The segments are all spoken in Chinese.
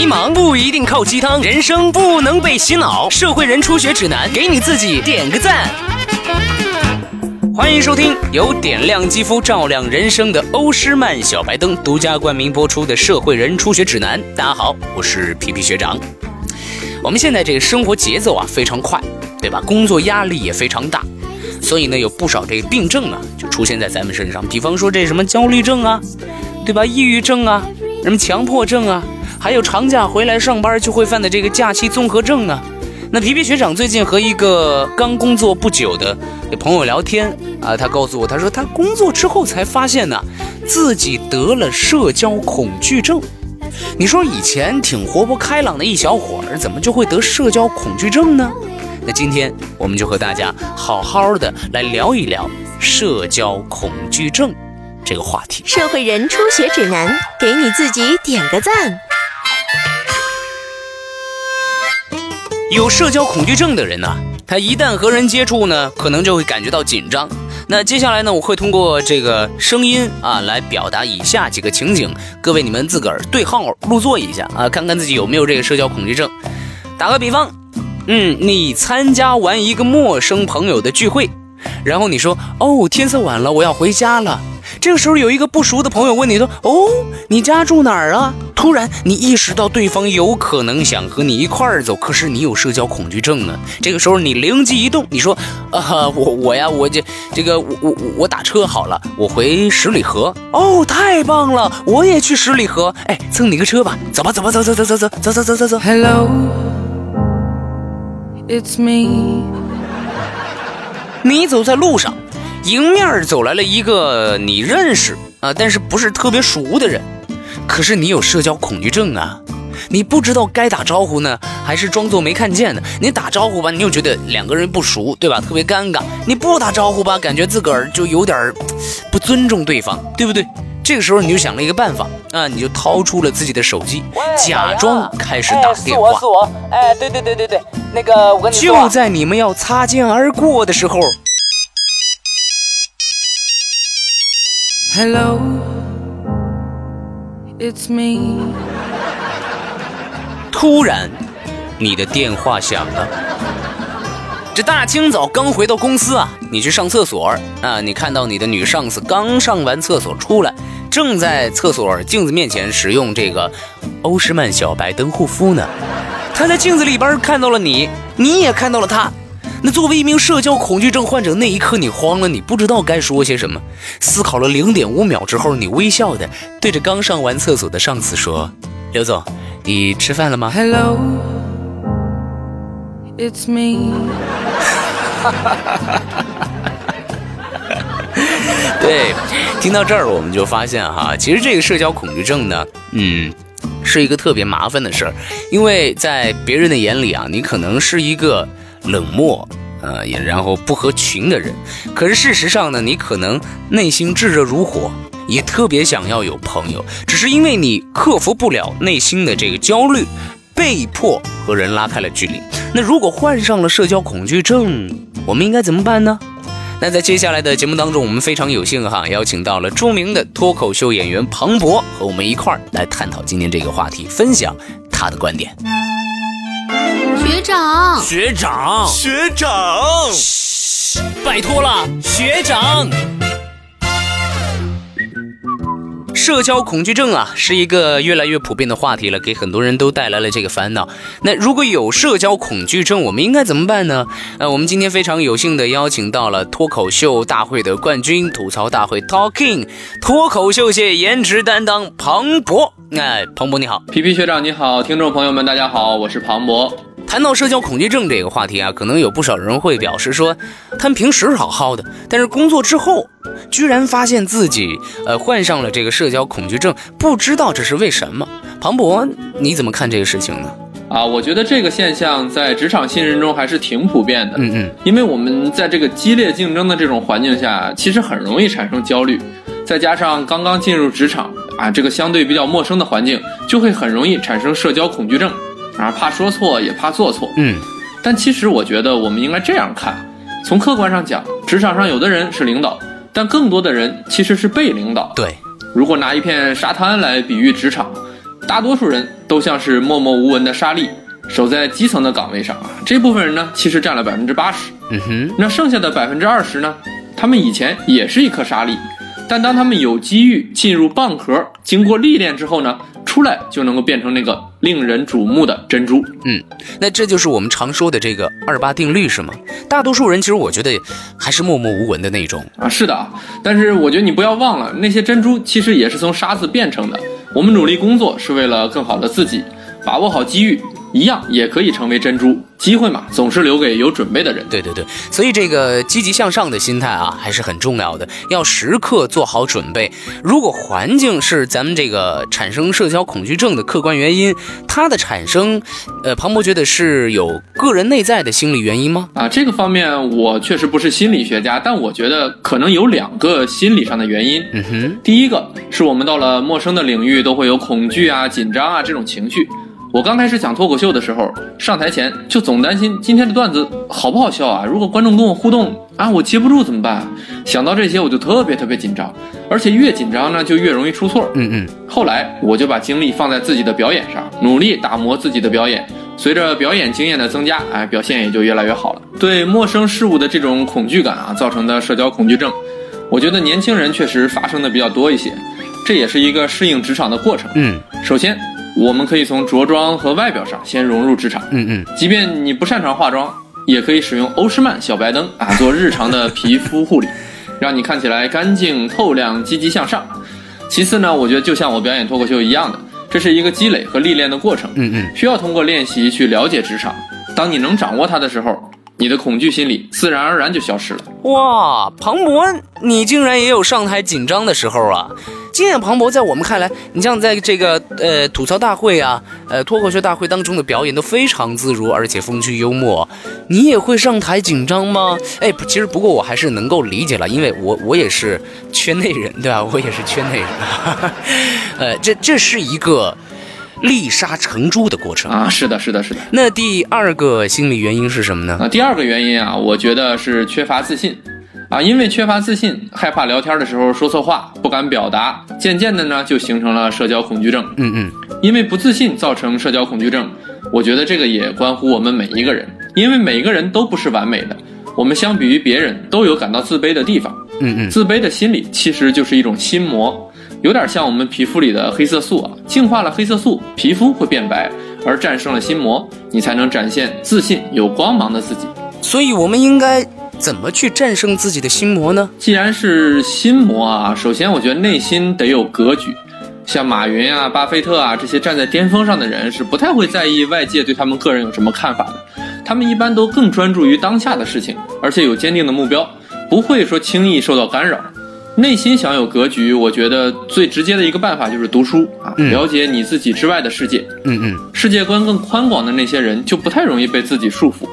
迷茫不一定靠鸡汤，人生不能被洗脑。社会人初学指南，给你自己点个赞。欢迎收听由点亮肌肤、照亮人生的欧诗漫小白灯独家冠名播出的《社会人初学指南》。大家好，我是皮皮学长。我们现在这个生活节奏啊非常快，对吧？工作压力也非常大，所以呢有不少这个病症啊就出现在咱们身上。比方说这什么焦虑症啊，对吧？抑郁症啊，什么强迫症啊。还有长假回来上班就会犯的这个假期综合症呢，那皮皮学长最近和一个刚工作不久的朋友聊天啊，他告诉我，他说他工作之后才发现呢，自己得了社交恐惧症。你说以前挺活泼开朗的一小伙儿，怎么就会得社交恐惧症呢？那今天我们就和大家好好的来聊一聊社交恐惧症这个话题。社会人初学指南，给你自己点个赞。有社交恐惧症的人呢，他一旦和人接触呢，可能就会感觉到紧张。那接下来呢，我会通过这个声音啊，来表达以下几个情景，各位你们自个儿对号入座一下啊，看看自己有没有这个社交恐惧症。打个比方，嗯，你参加完一个陌生朋友的聚会，然后你说，哦，天色晚了，我要回家了。这个时候有一个不熟的朋友问你说：“哦，你家住哪儿啊？”突然你意识到对方有可能想和你一块儿走，可是你有社交恐惧症啊。这个时候你灵机一动，你说：“啊，我我呀，我这这个我我我打车好了，我回十里河。”哦，太棒了，我也去十里河。哎，蹭你个车吧，走吧走吧走走走走走走走走走走。Hello，it's me。你走在路上。迎面走来了一个你认识啊，但是不是特别熟的人，可是你有社交恐惧症啊，你不知道该打招呼呢，还是装作没看见呢？你打招呼吧，你又觉得两个人不熟，对吧？特别尴尬。你不打招呼吧，感觉自个儿就有点不尊重对方，对不对？这个时候你就想了一个办法啊，你就掏出了自己的手机，假装开始打电话。是我，是我。哎，对对对对对，那个我跟你说，就在你们要擦肩而过的时候。Hello，it's me。突然，你的电话响了。这大清早刚回到公司啊，你去上厕所啊，你看到你的女上司刚上完厕所出来，正在厕所镜子面前使用这个欧诗漫小白灯护肤呢。她在镜子里边看到了你，你也看到了她。那作为一名社交恐惧症患者，那一刻你慌了，你不知道该说些什么。思考了零点五秒之后，你微笑的对着刚上完厕所的上司说：“刘总，你吃饭了吗？”Hello，it's me。对，听到这儿我们就发现哈，其实这个社交恐惧症呢，嗯，是一个特别麻烦的事儿，因为在别人的眼里啊，你可能是一个。冷漠，呃，也然后不合群的人，可是事实上呢，你可能内心炙热如火，也特别想要有朋友，只是因为你克服不了内心的这个焦虑，被迫和人拉开了距离。那如果患上了社交恐惧症，我们应该怎么办呢？那在接下来的节目当中，我们非常有幸哈，邀请到了著名的脱口秀演员庞博，和我们一块儿来探讨今天这个话题，分享他的观点。学长，学长，学长，嘘，拜托了，学长。社交恐惧症啊，是一个越来越普遍的话题了，给很多人都带来了这个烦恼。那如果有社交恐惧症，我们应该怎么办呢？呃，我们今天非常有幸的邀请到了脱口秀大会的冠军，吐槽大会 Talking 脱口秀界颜值担当庞博。哎，庞博你好，皮皮学长你好，听众朋友们大家好，我是庞博。谈到社交恐惧症这个话题啊，可能有不少人会表示说，他们平时好好的，但是工作之后，居然发现自己呃患上了这个社交恐惧症，不知道这是为什么。庞博，你怎么看这个事情呢？啊，我觉得这个现象在职场新人中还是挺普遍的。嗯嗯，因为我们在这个激烈竞争的这种环境下，其实很容易产生焦虑，再加上刚刚进入职场啊，这个相对比较陌生的环境，就会很容易产生社交恐惧症。啊，怕说错也怕做错，嗯，但其实我觉得我们应该这样看，从客观上讲，职场上有的人是领导，但更多的人其实是被领导。对，如果拿一片沙滩来比喻职场，大多数人都像是默默无闻的沙粒，守在基层的岗位上啊。这部分人呢，其实占了百分之八十。嗯哼，那剩下的百分之二十呢，他们以前也是一颗沙粒，但当他们有机遇进入蚌壳，经过历练之后呢，出来就能够变成那个令人瞩目的珍珠。嗯，那这就是我们常说的这个二八定律是吗？大多数人其实我觉得还是默默无闻的那种。啊，是的啊，但是我觉得你不要忘了，那些珍珠其实也是从沙子变成的。我们努力工作是为了更好的自己，把握好机遇，一样也可以成为珍珠。机会嘛，总是留给有准备的人。对对对，所以这个积极向上的心态啊，还是很重要的，要时刻做好准备。如果环境是咱们这个产生社交恐惧症的客观原因，它的产生，呃，庞博觉得是有个人内在的心理原因吗？啊，这个方面我确实不是心理学家，但我觉得可能有两个心理上的原因。嗯哼，第一个是我们到了陌生的领域都会有恐惧啊、紧张啊这种情绪。我刚开始讲脱口秀的时候，上台前就总担心今天的段子好不好笑啊？如果观众跟我互动啊，我接不住怎么办？想到这些我就特别特别紧张，而且越紧张呢就越容易出错。嗯嗯，后来我就把精力放在自己的表演上，努力打磨自己的表演。随着表演经验的增加，哎，表现也就越来越好了。对陌生事物的这种恐惧感啊，造成的社交恐惧症，我觉得年轻人确实发生的比较多一些。这也是一个适应职场的过程。嗯首先，我们可以从着装和外表上先融入职场。嗯嗯，即便你不擅长化妆，也可以使用欧诗漫小白灯啊，做日常的皮肤护理，让你看起来干净透亮、积极向上。其次呢，我觉得就像我表演脱口秀一样的，这是一个积累和历练的过程。嗯嗯，需要通过练习去了解职场。当你能掌握它的时候，你的恐惧心理自然而然就消失了。哇，庞博，你竟然也有上台紧张的时候啊！经验庞博，在我们看来，你像在这个呃吐槽大会啊、呃脱口秀大会当中的表演都非常自如，而且风趣幽默。你也会上台紧张吗？哎，不其实不过我还是能够理解了，因为我我也是圈内人，对吧？我也是圈内人，呃，这这是一个砾沙成珠的过程。啊，是的，是的，是的。那第二个心理原因是什么呢？啊，第二个原因啊，我觉得是缺乏自信，啊，因为缺乏自信，害怕聊天的时候说错话，不敢表达，渐渐的呢，就形成了社交恐惧症。嗯嗯，因为不自信造成社交恐惧症，我觉得这个也关乎我们每一个人，因为每个人都不是完美的，我们相比于别人都有感到自卑的地方。嗯嗯，自卑的心理其实就是一种心魔，有点像我们皮肤里的黑色素啊，净化了黑色素，皮肤会变白，而战胜了心魔，你才能展现自信、有光芒的自己。所以我们应该怎么去战胜自己的心魔呢？既然是心魔啊，首先我觉得内心得有格局。像马云啊、巴菲特啊这些站在巅峰上的人，是不太会在意外界对他们个人有什么看法的。他们一般都更专注于当下的事情，而且有坚定的目标，不会说轻易受到干扰。内心想有格局，我觉得最直接的一个办法就是读书啊，嗯了解你自己之外的世界。嗯嗯世界观更宽广的那些人，就不太容易被自己束缚。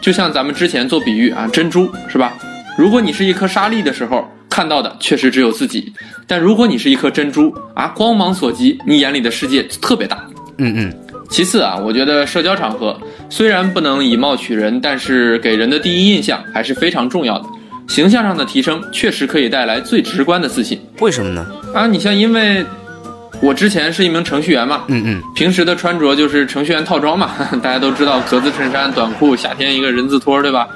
就像咱们之前做比喻啊，珍珠是吧？如果你是一颗沙粒的时候，看到的确实只有自己；但如果你是一颗珍珠啊，光芒所及，你眼里的世界特别大。嗯嗯，其次啊，我觉得社交场合虽然不能以貌取人，但是给人的第一印象还是非常重要的。形象上的提升确实可以带来最直观的自信为什么呢？啊！你像因为我之前是一名程序员嘛，嗯嗯平时的穿着就是程序员套装嘛，大家都知道格子衬衫、短裤，夏天一个人字拖，对吧？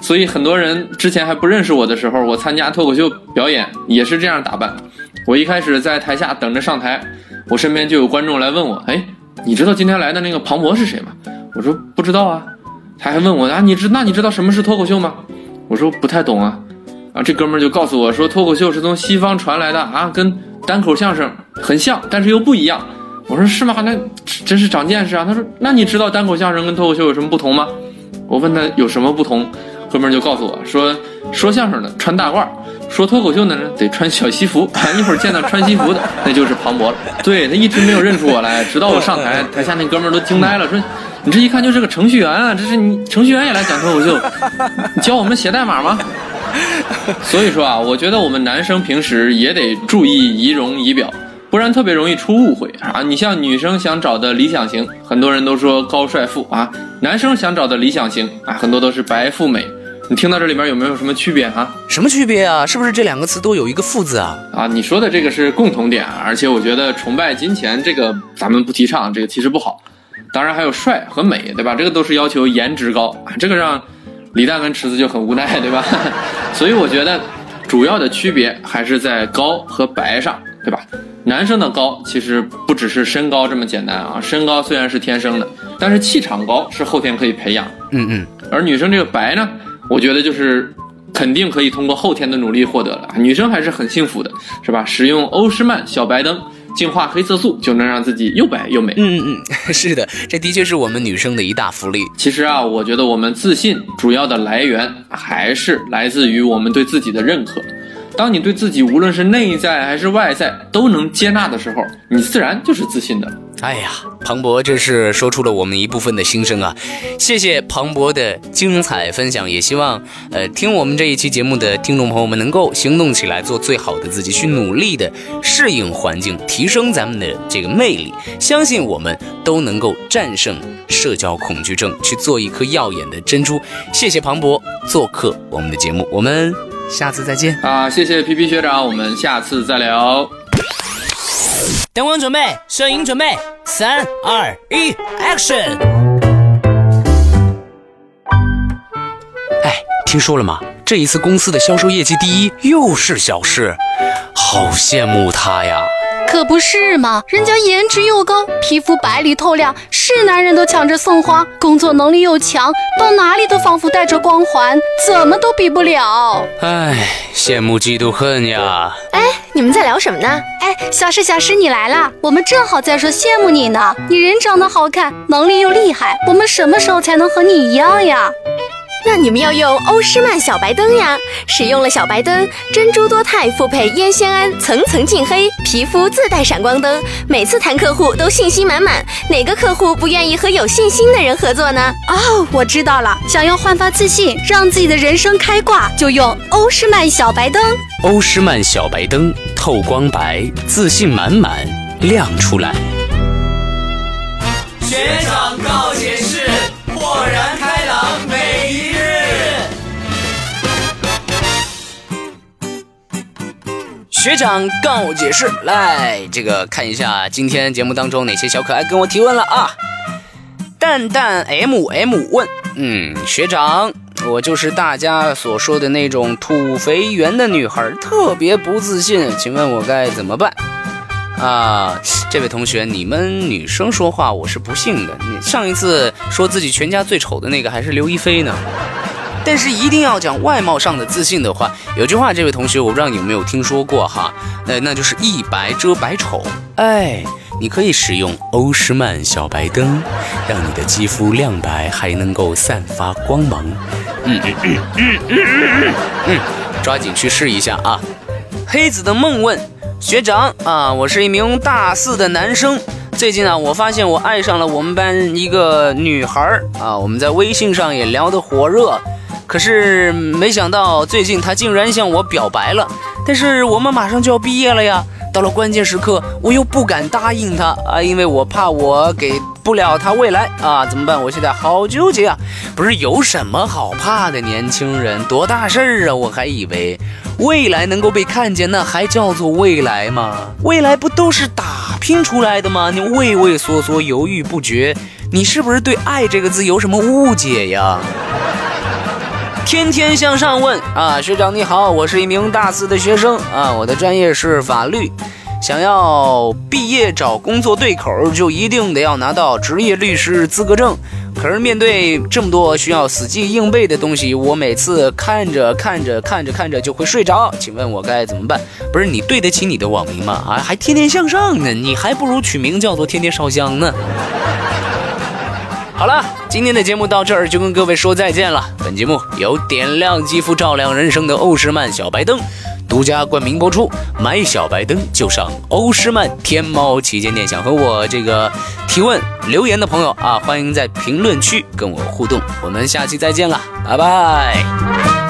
所以很多人之前还不认识我的时候，我参加脱口秀表演也是这样打扮。我一开始在台下等着上台，我身边就有观众来问我：“哎，你知道今天来的那个庞博是谁吗？”我说：“不知道啊。”他还问我：“啊，你知那你知道什么是脱口秀吗？”我说：“不太懂啊。”啊，这哥们儿就告诉我说，脱口秀是从西方传来的啊，跟单口相声很像，但是又不一样。我说是吗？那真是长见识啊。他说，那你知道单口相声跟脱口秀有什么不同吗？我问他有什么不同，哥们儿就告诉我说，说相声的穿大褂，说脱口秀的人得穿小西服。一会儿见到穿西服的，那就是庞博了。对他一直没有认出我来，直到我上台，台下那哥们儿都惊呆了，说你这一看就是个程序员啊，这是你程序员也来讲脱口秀，你教我们写代码吗？所以说啊，我觉得我们男生平时也得注意仪容仪表，不然特别容易出误会啊。你像女生想找的理想型，很多人都说高帅富啊；男生想找的理想型啊，很多都是白富美。你听到这里边有没有什么区别啊？什么区别啊？是不是这两个词都有一个“富”字啊？啊，你说的这个是共同点，而且我觉得崇拜金钱这个咱们不提倡，这个其实不好。当然还有帅和美，对吧？这个都是要求颜值高啊，这个让李诞跟池子就很无奈，对吧？所以我觉得主要的区别还是在高和白上，对吧？男生的高其实不只是身高这么简单啊，身高虽然是天生的，但是气场高是后天可以培养。嗯嗯，而女生这个白呢？我觉得就是肯定可以通过后天的努力获得了，女生还是很幸福的，是吧？使用欧诗漫小白灯净化黑色素，就能让自己又白又美。嗯嗯嗯，是的，这的确是我们女生的一大福利。其实啊，我觉得我们自信主要的来源还是来自于我们对自己的认可。当你对自己无论是内在还是外在都能接纳的时候，你自然就是自信的。哎呀，庞博这是说出了我们一部分的心声啊！谢谢庞博的精彩分享，也希望呃听我们这一期节目的听众朋友们能够行动起来，做最好的自己，去努力的适应环境，提升咱们的这个魅力。相信我们都能够战胜社交恐惧症，去做一颗耀眼的珍珠。谢谢庞博做客我们的节目，我们下次再见啊！谢谢皮皮学长，我们下次再聊。灯光准备，摄影准备，三二一，Action！哎，听说了吗？这一次公司的销售业绩第一又是小事，好羡慕他呀！可不是嘛，人家颜值又高，皮肤白里透亮，是男人都抢着送花，工作能力又强，到哪里都仿佛带着光环，怎么都比不了。哎，羡慕嫉妒恨呀！哎，你们在聊什么呢？哎，小诗小诗你来了，我们正好在说羡慕你呢。你人长得好看，能力又厉害，我们什么时候才能和你一样呀？那你们要用欧诗漫小白灯呀！使用了小白灯，珍珠多肽复配烟酰胺，层层净黑，皮肤自带闪光灯，每次谈客户都信心满满。哪个客户不愿意和有信心的人合作呢？哦，我知道了，想要焕发自信，让自己的人生开挂，就用欧诗漫小白灯。欧诗漫小白灯，透光白，自信满满，亮出来。学长告解释，豁然开朗每一日。学长告解释，来，这个看一下今天节目当中哪些小可爱跟我提问了啊？蛋蛋 M M 问，嗯，学长，我就是大家所说的那种土肥圆的女孩，特别不自信，请问我该怎么办？啊，这位同学，你们女生说话我是不信的。你上一次说自己全家最丑的那个还是刘亦菲呢。但是一定要讲外貌上的自信的话，有句话，这位同学我不知道你有没有听说过哈，那，那就是一白遮百丑。哎，你可以使用欧诗漫小白灯，让你的肌肤亮白，还能够散发光芒。嗯嗯嗯嗯嗯嗯，抓紧去试一下啊！黑子的梦问学长啊，我是一名大四的男生。最近啊，我发现我爱上了我们班一个女孩啊，我们在微信上也聊得火热。可是没想到，最近她竟然向我表白了。但是我们马上就要毕业了呀，到了关键时刻，我又不敢答应他啊，因为我怕我给不了他未来啊，怎么办？我现在好纠结啊！不是有什么好怕的，年轻人多大事儿啊？我还以为未来能够被看见，那还叫做未来吗？未来不都是打拼出来的吗？你畏畏缩缩、犹豫不决，你是不是对“爱”这个字有什么误解呀？天天向上问啊，学长你好，我是一名大四的学生啊，我的专业是法律，想要毕业找工作对口，就一定得要拿到职业律师资格证。可是面对这么多需要死记硬背的东西，我每次看着看着看着看着就会睡着，请问我该怎么办？不是你对得起你的网名吗？啊，还天天向上呢，你还不如取名叫做天天烧香呢。好了，今天的节目到这儿就跟各位说再见了。本节目由点亮肌肤、照亮人生的欧诗漫小白灯独家冠名播出。买小白灯就上欧诗漫天猫旗舰店。想和我这个提问留言的朋友啊，欢迎在评论区跟我互动。我们下期再见了，拜拜。